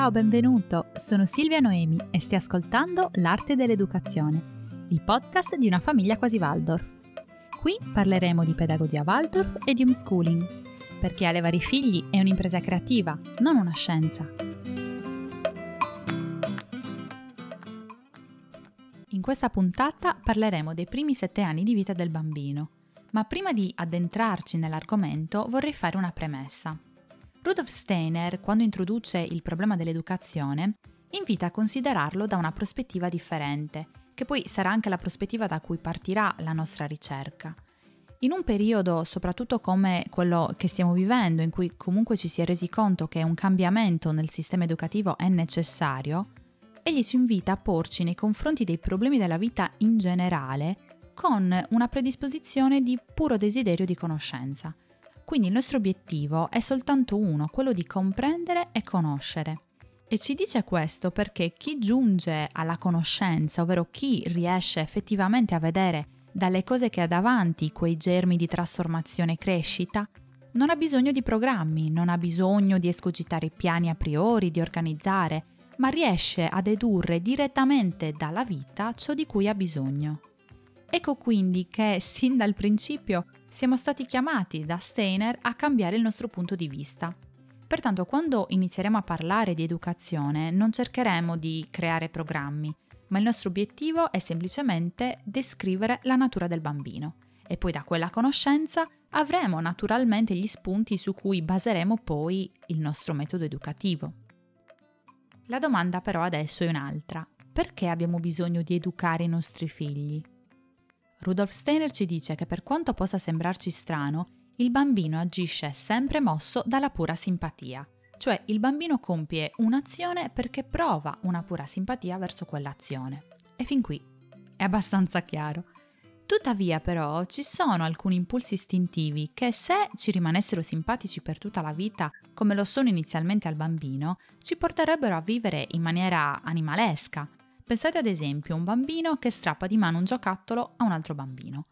Ciao, benvenuto! Sono Silvia Noemi e stai ascoltando L'arte dell'educazione, il podcast di una famiglia quasi Waldorf. Qui parleremo di pedagogia Waldorf e di homeschooling, perché allevare i figli è un'impresa creativa, non una scienza. In questa puntata parleremo dei primi sette anni di vita del bambino, ma prima di addentrarci nell'argomento vorrei fare una premessa. Rudolf Steiner, quando introduce il problema dell'educazione, invita a considerarlo da una prospettiva differente, che poi sarà anche la prospettiva da cui partirà la nostra ricerca. In un periodo, soprattutto come quello che stiamo vivendo, in cui comunque ci si è resi conto che un cambiamento nel sistema educativo è necessario, egli ci invita a porci nei confronti dei problemi della vita in generale con una predisposizione di puro desiderio di conoscenza, quindi il nostro obiettivo è soltanto uno, quello di comprendere e conoscere. E ci dice questo perché chi giunge alla conoscenza, ovvero chi riesce effettivamente a vedere dalle cose che ha davanti quei germi di trasformazione e crescita, non ha bisogno di programmi, non ha bisogno di escogitare i piani a priori, di organizzare, ma riesce a dedurre direttamente dalla vita ciò di cui ha bisogno. Ecco quindi che sin dal principio siamo stati chiamati da Steiner a cambiare il nostro punto di vista. Pertanto quando inizieremo a parlare di educazione non cercheremo di creare programmi, ma il nostro obiettivo è semplicemente descrivere la natura del bambino e poi da quella conoscenza avremo naturalmente gli spunti su cui baseremo poi il nostro metodo educativo. La domanda però adesso è un'altra. Perché abbiamo bisogno di educare i nostri figli? Rudolf Steiner ci dice che per quanto possa sembrarci strano, il bambino agisce sempre mosso dalla pura simpatia, cioè il bambino compie un'azione perché prova una pura simpatia verso quell'azione. E fin qui è abbastanza chiaro. Tuttavia però ci sono alcuni impulsi istintivi che se ci rimanessero simpatici per tutta la vita, come lo sono inizialmente al bambino, ci porterebbero a vivere in maniera animalesca, Pensate ad esempio a un bambino che strappa di mano un giocattolo a un altro bambino.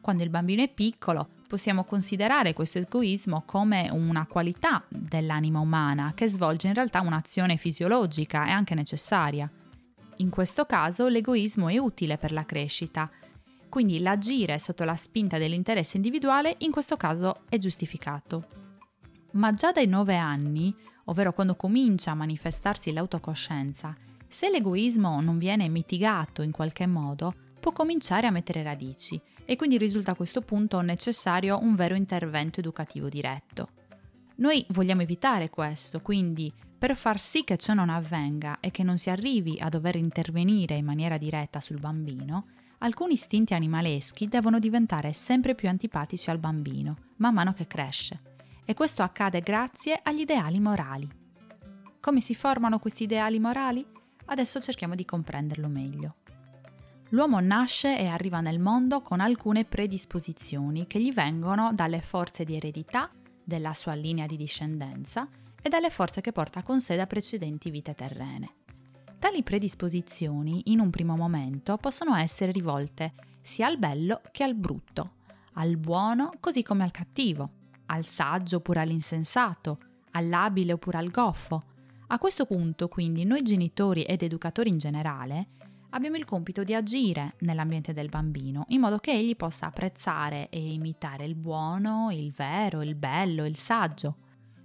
Quando il bambino è piccolo possiamo considerare questo egoismo come una qualità dell'anima umana che svolge in realtà un'azione fisiologica e anche necessaria. In questo caso l'egoismo è utile per la crescita, quindi l'agire sotto la spinta dell'interesse individuale in questo caso è giustificato. Ma già dai 9 anni, ovvero quando comincia a manifestarsi l'autocoscienza, se l'egoismo non viene mitigato in qualche modo, può cominciare a mettere radici e quindi risulta a questo punto necessario un vero intervento educativo diretto. Noi vogliamo evitare questo, quindi per far sì che ciò non avvenga e che non si arrivi a dover intervenire in maniera diretta sul bambino, alcuni istinti animaleschi devono diventare sempre più antipatici al bambino, man mano che cresce. E questo accade grazie agli ideali morali. Come si formano questi ideali morali? Adesso cerchiamo di comprenderlo meglio. L'uomo nasce e arriva nel mondo con alcune predisposizioni che gli vengono dalle forze di eredità della sua linea di discendenza e dalle forze che porta con sé da precedenti vite terrene. Tali predisposizioni, in un primo momento, possono essere rivolte sia al bello che al brutto, al buono così come al cattivo, al saggio oppure all'insensato, all'abile oppure al goffo, a questo punto, quindi, noi genitori ed educatori in generale abbiamo il compito di agire nell'ambiente del bambino in modo che egli possa apprezzare e imitare il buono, il vero, il bello, il saggio.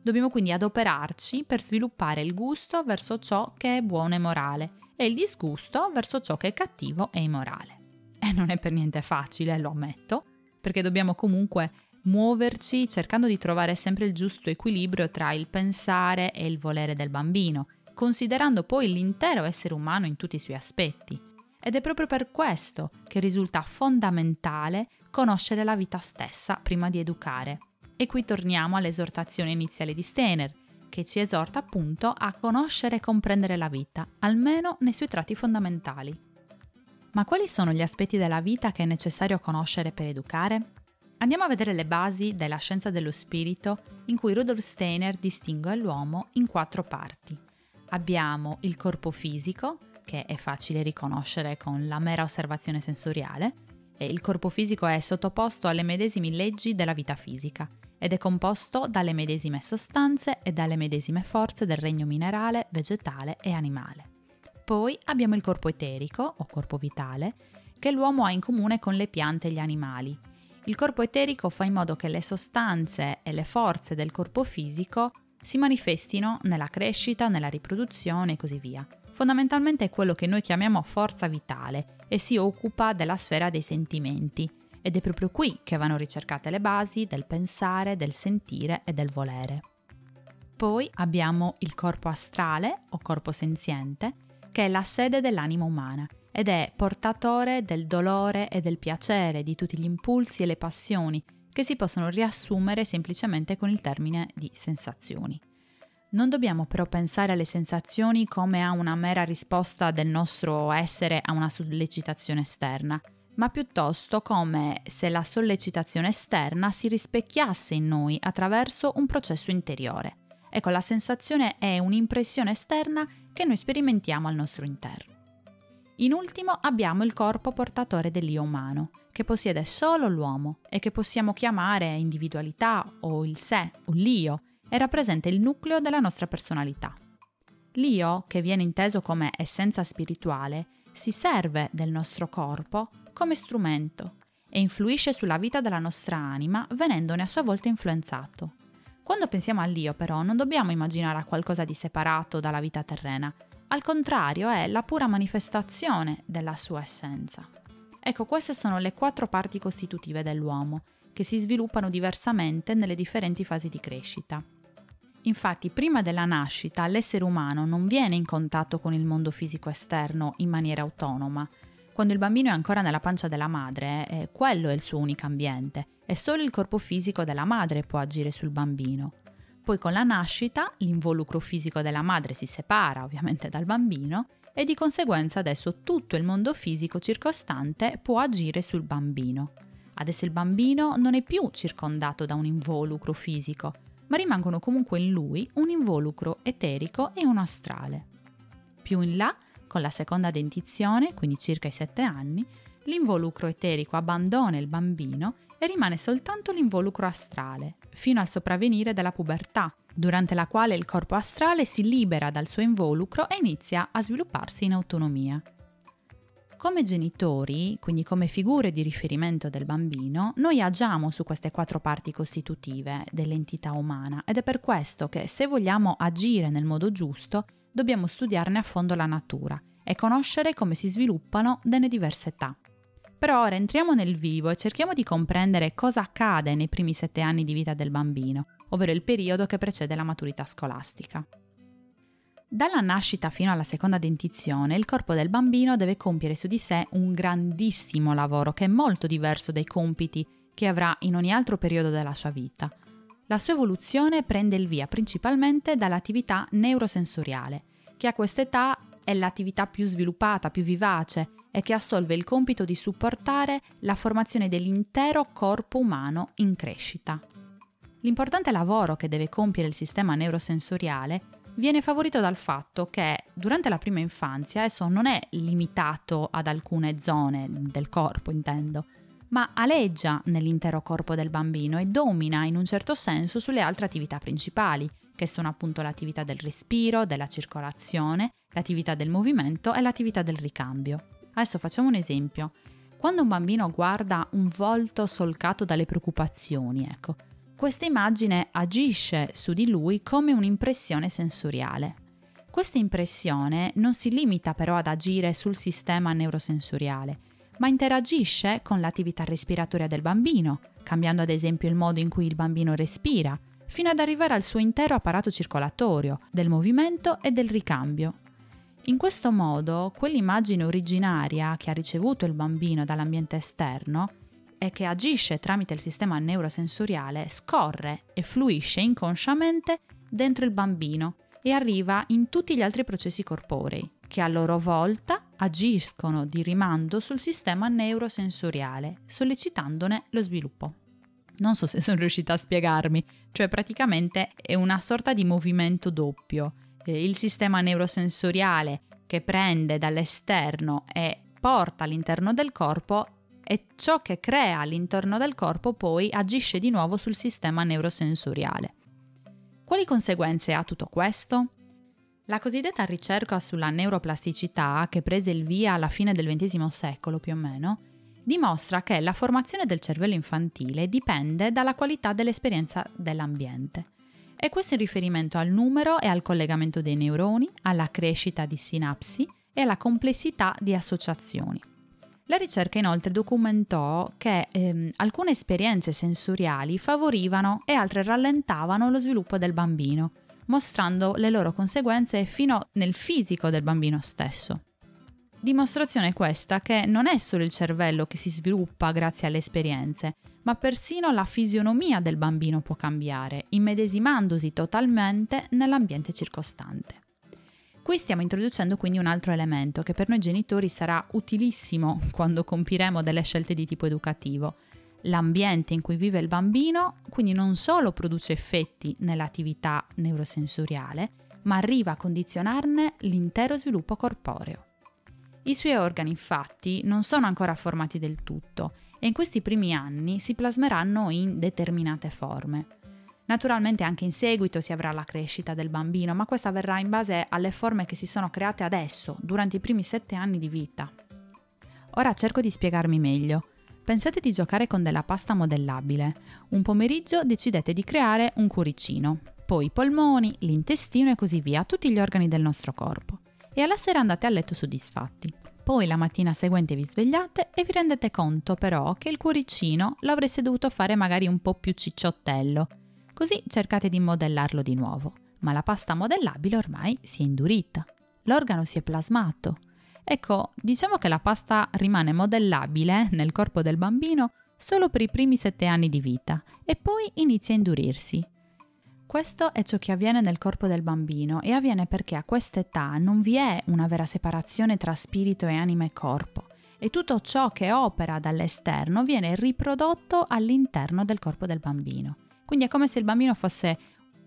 Dobbiamo quindi adoperarci per sviluppare il gusto verso ciò che è buono e morale e il disgusto verso ciò che è cattivo e immorale. E non è per niente facile, lo ammetto, perché dobbiamo comunque muoverci cercando di trovare sempre il giusto equilibrio tra il pensare e il volere del bambino, considerando poi l'intero essere umano in tutti i suoi aspetti. Ed è proprio per questo che risulta fondamentale conoscere la vita stessa prima di educare. E qui torniamo all'esortazione iniziale di Steiner, che ci esorta appunto a conoscere e comprendere la vita, almeno nei suoi tratti fondamentali. Ma quali sono gli aspetti della vita che è necessario conoscere per educare? Andiamo a vedere le basi della scienza dello spirito in cui Rudolf Steiner distingue l'uomo in quattro parti. Abbiamo il corpo fisico, che è facile riconoscere con la mera osservazione sensoriale, il corpo fisico è sottoposto alle medesime leggi della vita fisica ed è composto dalle medesime sostanze e dalle medesime forze del regno minerale, vegetale e animale. Poi abbiamo il corpo eterico o corpo vitale che l'uomo ha in comune con le piante e gli animali. Il corpo eterico fa in modo che le sostanze e le forze del corpo fisico si manifestino nella crescita, nella riproduzione e così via. Fondamentalmente è quello che noi chiamiamo forza vitale e si occupa della sfera dei sentimenti, ed è proprio qui che vanno ricercate le basi del pensare, del sentire e del volere. Poi abbiamo il corpo astrale o corpo senziente, che è la sede dell'anima umana ed è portatore del dolore e del piacere, di tutti gli impulsi e le passioni, che si possono riassumere semplicemente con il termine di sensazioni. Non dobbiamo però pensare alle sensazioni come a una mera risposta del nostro essere a una sollecitazione esterna, ma piuttosto come se la sollecitazione esterna si rispecchiasse in noi attraverso un processo interiore. Ecco, la sensazione è un'impressione esterna che noi sperimentiamo al nostro interno. In ultimo abbiamo il corpo portatore dell'io umano, che possiede solo l'uomo e che possiamo chiamare individualità o il sé o l'io, e rappresenta il nucleo della nostra personalità. L'io, che viene inteso come essenza spirituale, si serve del nostro corpo come strumento e influisce sulla vita della nostra anima venendone a sua volta influenzato. Quando pensiamo all'io però non dobbiamo immaginare qualcosa di separato dalla vita terrena, al contrario è la pura manifestazione della sua essenza. Ecco, queste sono le quattro parti costitutive dell'uomo, che si sviluppano diversamente nelle differenti fasi di crescita. Infatti, prima della nascita, l'essere umano non viene in contatto con il mondo fisico esterno in maniera autonoma, quando il bambino è ancora nella pancia della madre, eh, quello è il suo unico ambiente e solo il corpo fisico della madre può agire sul bambino. Poi con la nascita l'involucro fisico della madre si separa ovviamente dal bambino e di conseguenza adesso tutto il mondo fisico circostante può agire sul bambino. Adesso il bambino non è più circondato da un involucro fisico, ma rimangono comunque in lui un involucro eterico e un astrale. Più in là con la seconda dentizione, quindi circa i 7 anni, l'involucro eterico abbandona il bambino e rimane soltanto l'involucro astrale, fino al sopravvenire della pubertà, durante la quale il corpo astrale si libera dal suo involucro e inizia a svilupparsi in autonomia. Come genitori, quindi come figure di riferimento del bambino, noi agiamo su queste quattro parti costitutive dell'entità umana ed è per questo che se vogliamo agire nel modo giusto, dobbiamo studiarne a fondo la natura e conoscere come si sviluppano nelle diverse età. Però ora entriamo nel vivo e cerchiamo di comprendere cosa accade nei primi sette anni di vita del bambino, ovvero il periodo che precede la maturità scolastica. Dalla nascita fino alla seconda dentizione, il corpo del bambino deve compiere su di sé un grandissimo lavoro che è molto diverso dai compiti che avrà in ogni altro periodo della sua vita. La sua evoluzione prende il via principalmente dall'attività neurosensoriale, che a quest'età è l'attività più sviluppata, più vivace e che assolve il compito di supportare la formazione dell'intero corpo umano in crescita. L'importante lavoro che deve compiere il sistema neurosensoriale viene favorito dal fatto che durante la prima infanzia esso non è limitato ad alcune zone del corpo, intendo, ma aleggia nell'intero corpo del bambino e domina in un certo senso sulle altre attività principali, che sono appunto l'attività del respiro, della circolazione, l'attività del movimento e l'attività del ricambio. Adesso facciamo un esempio. Quando un bambino guarda un volto solcato dalle preoccupazioni, ecco, questa immagine agisce su di lui come un'impressione sensoriale. Questa impressione non si limita però ad agire sul sistema neurosensoriale, ma interagisce con l'attività respiratoria del bambino, cambiando ad esempio il modo in cui il bambino respira, fino ad arrivare al suo intero apparato circolatorio, del movimento e del ricambio. In questo modo, quell'immagine originaria che ha ricevuto il bambino dall'ambiente esterno e che agisce tramite il sistema neurosensoriale scorre e fluisce inconsciamente dentro il bambino e arriva in tutti gli altri processi corporei, che a loro volta agiscono di rimando sul sistema neurosensoriale, sollecitandone lo sviluppo. Non so se sono riuscita a spiegarmi, cioè praticamente è una sorta di movimento doppio. Eh, il sistema neurosensoriale che prende dall'esterno e porta all'interno del corpo e ciò che crea all'interno del corpo poi agisce di nuovo sul sistema neurosensoriale. Quali conseguenze ha tutto questo? La cosiddetta ricerca sulla neuroplasticità, che prese il via alla fine del XX secolo più o meno, dimostra che la formazione del cervello infantile dipende dalla qualità dell'esperienza dell'ambiente. E questo in riferimento al numero e al collegamento dei neuroni, alla crescita di sinapsi e alla complessità di associazioni. La ricerca inoltre documentò che ehm, alcune esperienze sensoriali favorivano e altre rallentavano lo sviluppo del bambino, mostrando le loro conseguenze fino nel fisico del bambino stesso. Dimostrazione questa che non è solo il cervello che si sviluppa grazie alle esperienze, ma persino la fisionomia del bambino può cambiare, immedesimandosi totalmente nell'ambiente circostante. Qui stiamo introducendo quindi un altro elemento che per noi genitori sarà utilissimo quando compiremo delle scelte di tipo educativo. L'ambiente in cui vive il bambino quindi non solo produce effetti nell'attività neurosensoriale, ma arriva a condizionarne l'intero sviluppo corporeo. I suoi organi infatti non sono ancora formati del tutto e in questi primi anni si plasmeranno in determinate forme. Naturalmente anche in seguito si avrà la crescita del bambino, ma questa avverrà in base alle forme che si sono create adesso, durante i primi sette anni di vita. Ora cerco di spiegarmi meglio. Pensate di giocare con della pasta modellabile. Un pomeriggio decidete di creare un cuoricino, poi i polmoni, l'intestino e così via, tutti gli organi del nostro corpo e alla sera andate a letto soddisfatti. Poi la mattina seguente vi svegliate e vi rendete conto però che il cuoricino l'avreste dovuto fare magari un po' più cicciottello. Così cercate di modellarlo di nuovo, ma la pasta modellabile ormai si è indurita. L'organo si è plasmato. Ecco, diciamo che la pasta rimane modellabile nel corpo del bambino solo per i primi sette anni di vita e poi inizia a indurirsi. Questo è ciò che avviene nel corpo del bambino e avviene perché a questa età non vi è una vera separazione tra spirito e anima e corpo e tutto ciò che opera dall'esterno viene riprodotto all'interno del corpo del bambino. Quindi è come se il bambino fosse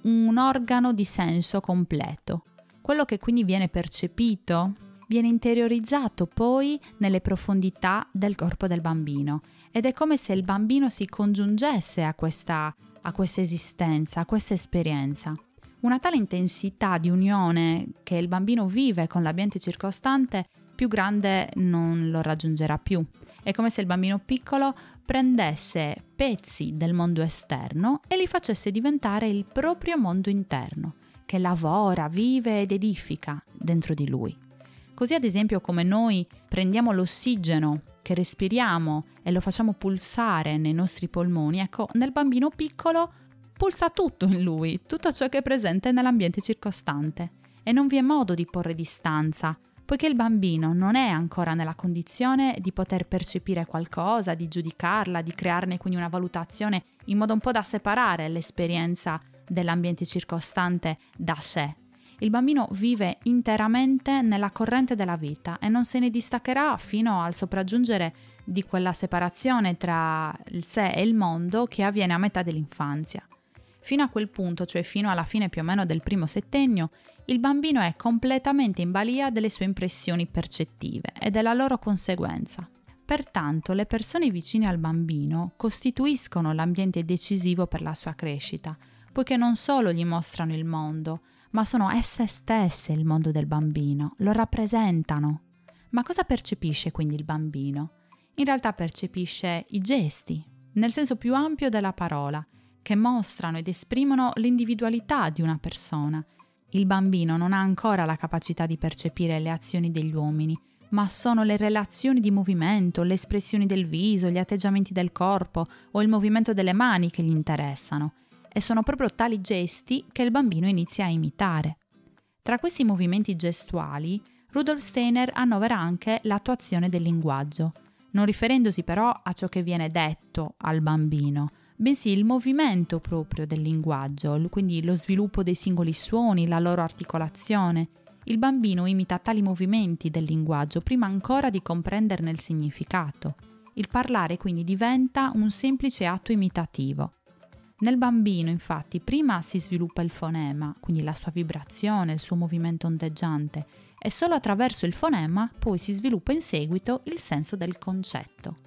un organo di senso completo. Quello che quindi viene percepito viene interiorizzato poi nelle profondità del corpo del bambino ed è come se il bambino si congiungesse a questa a questa esistenza, a questa esperienza. Una tale intensità di unione che il bambino vive con l'ambiente circostante più grande non lo raggiungerà più. È come se il bambino piccolo prendesse pezzi del mondo esterno e li facesse diventare il proprio mondo interno, che lavora, vive ed edifica dentro di lui. Così ad esempio come noi prendiamo l'ossigeno che respiriamo e lo facciamo pulsare nei nostri polmoni, ecco, nel bambino piccolo pulsa tutto in lui, tutto ciò che è presente nell'ambiente circostante. E non vi è modo di porre distanza, poiché il bambino non è ancora nella condizione di poter percepire qualcosa, di giudicarla, di crearne quindi una valutazione in modo un po' da separare l'esperienza dell'ambiente circostante da sé il bambino vive interamente nella corrente della vita e non se ne distaccherà fino al sopraggiungere di quella separazione tra il sé e il mondo che avviene a metà dell'infanzia. Fino a quel punto, cioè fino alla fine più o meno del primo settennio, il bambino è completamente in balia delle sue impressioni percettive e della loro conseguenza. Pertanto le persone vicine al bambino costituiscono l'ambiente decisivo per la sua crescita, poiché non solo gli mostrano il mondo, ma sono esse stesse il mondo del bambino, lo rappresentano. Ma cosa percepisce quindi il bambino? In realtà percepisce i gesti, nel senso più ampio della parola, che mostrano ed esprimono l'individualità di una persona. Il bambino non ha ancora la capacità di percepire le azioni degli uomini, ma sono le relazioni di movimento, le espressioni del viso, gli atteggiamenti del corpo o il movimento delle mani che gli interessano e sono proprio tali gesti che il bambino inizia a imitare. Tra questi movimenti gestuali, Rudolf Steiner annovera anche l'attuazione del linguaggio, non riferendosi però a ciò che viene detto al bambino, bensì il movimento proprio del linguaggio, quindi lo sviluppo dei singoli suoni, la loro articolazione. Il bambino imita tali movimenti del linguaggio prima ancora di comprenderne il significato. Il parlare quindi diventa un semplice atto imitativo. Nel bambino, infatti, prima si sviluppa il fonema, quindi la sua vibrazione, il suo movimento ondeggiante, e solo attraverso il fonema poi si sviluppa in seguito il senso del concetto.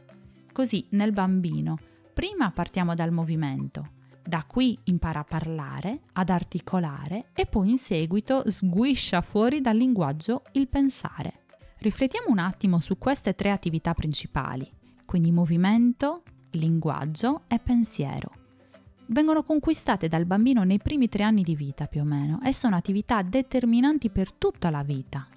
Così nel bambino prima partiamo dal movimento, da qui impara a parlare, ad articolare e poi in seguito sguiscia fuori dal linguaggio il pensare. Riflettiamo un attimo su queste tre attività principali, quindi movimento, linguaggio e pensiero. Vengono conquistate dal bambino nei primi tre anni di vita più o meno e sono attività determinanti per tutta la vita.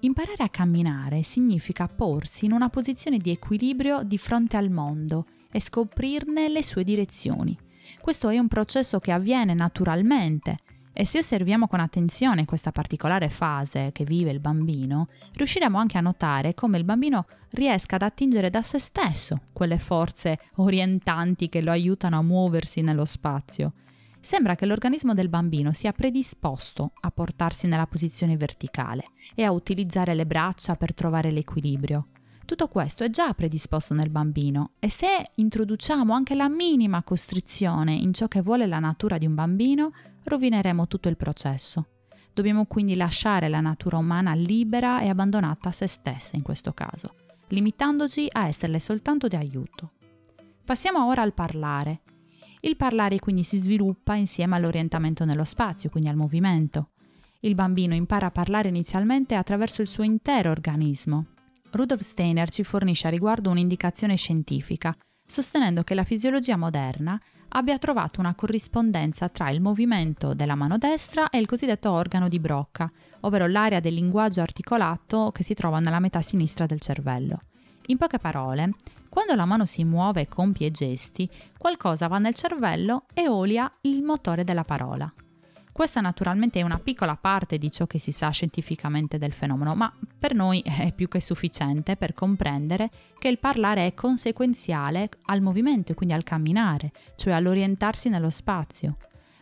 Imparare a camminare significa porsi in una posizione di equilibrio di fronte al mondo e scoprirne le sue direzioni. Questo è un processo che avviene naturalmente e se osserviamo con attenzione questa particolare fase che vive il bambino, riusciremo anche a notare come il bambino riesca ad attingere da se stesso quelle forze orientanti che lo aiutano a muoversi nello spazio. Sembra che l'organismo del bambino sia predisposto a portarsi nella posizione verticale e a utilizzare le braccia per trovare l'equilibrio. Tutto questo è già predisposto nel bambino e se introduciamo anche la minima costrizione in ciò che vuole la natura di un bambino, rovineremo tutto il processo. Dobbiamo quindi lasciare la natura umana libera e abbandonata a se stessa in questo caso, limitandoci a esserle soltanto di aiuto. Passiamo ora al parlare. Il parlare quindi si sviluppa insieme all'orientamento nello spazio, quindi al movimento. Il bambino impara a parlare inizialmente attraverso il suo intero organismo, Rudolf Steiner ci fornisce a riguardo un'indicazione scientifica, sostenendo che la fisiologia moderna abbia trovato una corrispondenza tra il movimento della mano destra e il cosiddetto organo di Brocca, ovvero l'area del linguaggio articolato che si trova nella metà sinistra del cervello. In poche parole, quando la mano si muove e compie gesti, qualcosa va nel cervello e olia il motore della parola. Questa naturalmente è una piccola parte di ciò che si sa scientificamente del fenomeno, ma per noi è più che sufficiente per comprendere che il parlare è conseguenziale al movimento quindi al camminare, cioè all'orientarsi nello spazio.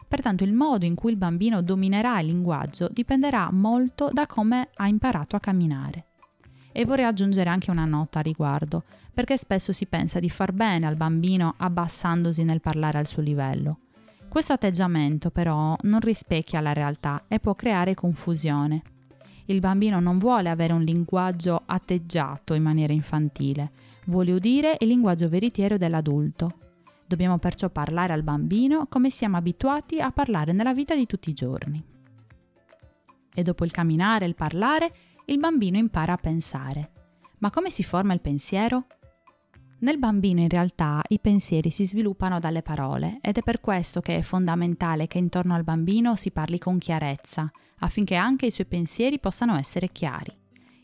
Pertanto il modo in cui il bambino dominerà il linguaggio dipenderà molto da come ha imparato a camminare. E vorrei aggiungere anche una nota a riguardo, perché spesso si pensa di far bene al bambino abbassandosi nel parlare al suo livello. Questo atteggiamento però non rispecchia la realtà e può creare confusione. Il bambino non vuole avere un linguaggio atteggiato in maniera infantile, vuole udire il linguaggio veritiero dell'adulto. Dobbiamo perciò parlare al bambino come siamo abituati a parlare nella vita di tutti i giorni. E dopo il camminare e il parlare, il bambino impara a pensare. Ma come si forma il pensiero? Nel bambino in realtà i pensieri si sviluppano dalle parole ed è per questo che è fondamentale che intorno al bambino si parli con chiarezza, affinché anche i suoi pensieri possano essere chiari.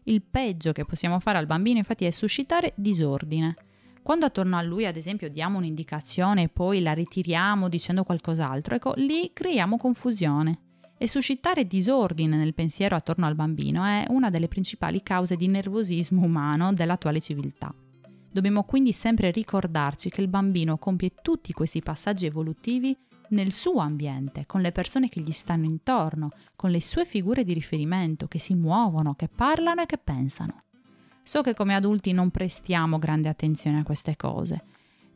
Il peggio che possiamo fare al bambino infatti è suscitare disordine. Quando attorno a lui, ad esempio, diamo un'indicazione e poi la ritiriamo dicendo qualcos'altro, ecco, lì creiamo confusione. E suscitare disordine nel pensiero attorno al bambino è una delle principali cause di nervosismo umano dell'attuale civiltà. Dobbiamo quindi sempre ricordarci che il bambino compie tutti questi passaggi evolutivi nel suo ambiente, con le persone che gli stanno intorno, con le sue figure di riferimento che si muovono, che parlano e che pensano. So che come adulti non prestiamo grande attenzione a queste cose,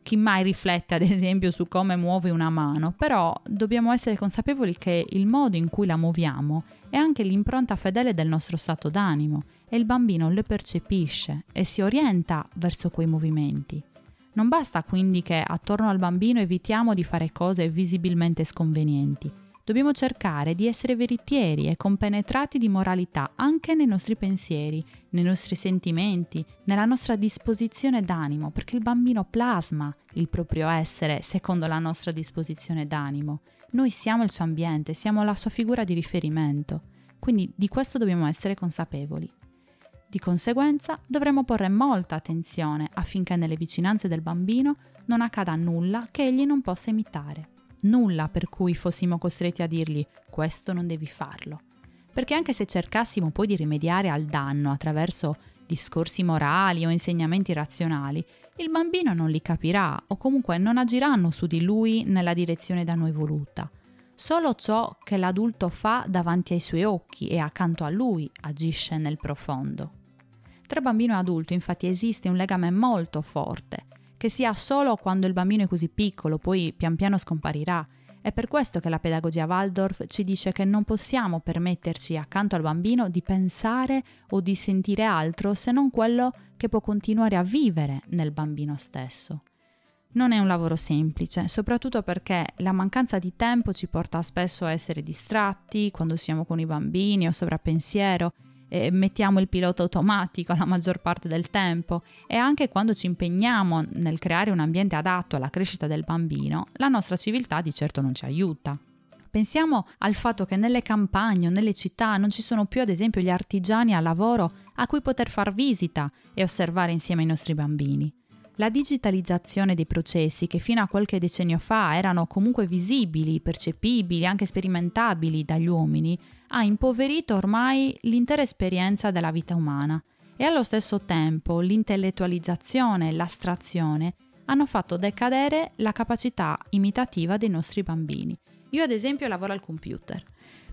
chi mai riflette ad esempio su come muove una mano, però dobbiamo essere consapevoli che il modo in cui la muoviamo è anche l'impronta fedele del nostro stato d'animo e il bambino le percepisce e si orienta verso quei movimenti. Non basta quindi che attorno al bambino evitiamo di fare cose visibilmente sconvenienti Dobbiamo cercare di essere veritieri e compenetrati di moralità anche nei nostri pensieri, nei nostri sentimenti, nella nostra disposizione d'animo, perché il bambino plasma il proprio essere secondo la nostra disposizione d'animo. Noi siamo il suo ambiente, siamo la sua figura di riferimento, quindi di questo dobbiamo essere consapevoli. Di conseguenza dovremo porre molta attenzione affinché nelle vicinanze del bambino non accada nulla che egli non possa imitare nulla per cui fossimo costretti a dirgli questo non devi farlo. Perché anche se cercassimo poi di rimediare al danno attraverso discorsi morali o insegnamenti razionali, il bambino non li capirà o comunque non agiranno su di lui nella direzione da noi voluta. Solo ciò che l'adulto fa davanti ai suoi occhi e accanto a lui agisce nel profondo. Tra bambino e adulto infatti esiste un legame molto forte che sia solo quando il bambino è così piccolo, poi pian piano scomparirà, È per questo che la pedagogia Waldorf ci dice che non possiamo permetterci accanto al bambino di pensare o di sentire altro se non quello che può continuare a vivere nel bambino stesso. Non è un lavoro semplice, soprattutto perché la mancanza di tempo ci porta spesso a essere distratti quando siamo con i bambini o sovrappensiero e mettiamo il pilota automatico la maggior parte del tempo e anche quando ci impegniamo nel creare un ambiente adatto alla crescita del bambino, la nostra civiltà di certo non ci aiuta. Pensiamo al fatto che nelle campagne o nelle città non ci sono più ad esempio gli artigiani a lavoro a cui poter far visita e osservare insieme i nostri bambini. La digitalizzazione dei processi, che fino a qualche decennio fa erano comunque visibili, percepibili, anche sperimentabili dagli uomini, ha impoverito ormai l'intera esperienza della vita umana e allo stesso tempo l'intellettualizzazione e l'astrazione hanno fatto decadere la capacità imitativa dei nostri bambini. Io ad esempio lavoro al computer.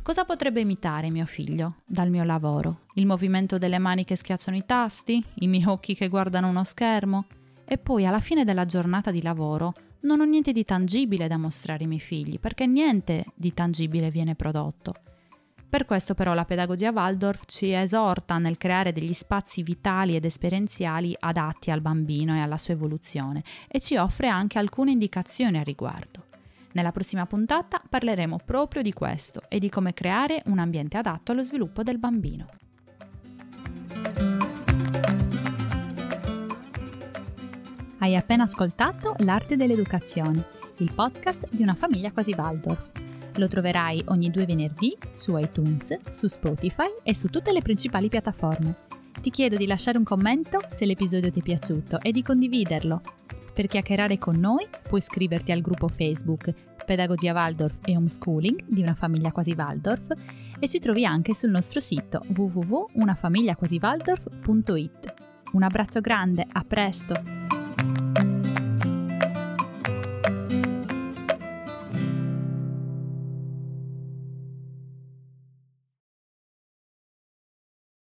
Cosa potrebbe imitare mio figlio dal mio lavoro? Il movimento delle mani che schiacciano i tasti? I miei occhi che guardano uno schermo? e poi alla fine della giornata di lavoro non ho niente di tangibile da mostrare ai miei figli, perché niente di tangibile viene prodotto. Per questo però la pedagogia Waldorf ci esorta nel creare degli spazi vitali ed esperienziali adatti al bambino e alla sua evoluzione e ci offre anche alcune indicazioni a riguardo. Nella prossima puntata parleremo proprio di questo e di come creare un ambiente adatto allo sviluppo del bambino. Hai appena ascoltato L'arte dell'educazione, il podcast di una famiglia quasi Waldorf. Lo troverai ogni due venerdì su iTunes, su Spotify e su tutte le principali piattaforme. Ti chiedo di lasciare un commento se l'episodio ti è piaciuto e di condividerlo. Per chiacchierare con noi puoi iscriverti al gruppo Facebook Pedagogia Waldorf e Homeschooling di una famiglia quasi Waldorf e ci trovi anche sul nostro sito www.unafamigliaquasiwaldorf.it. Un abbraccio grande, a presto!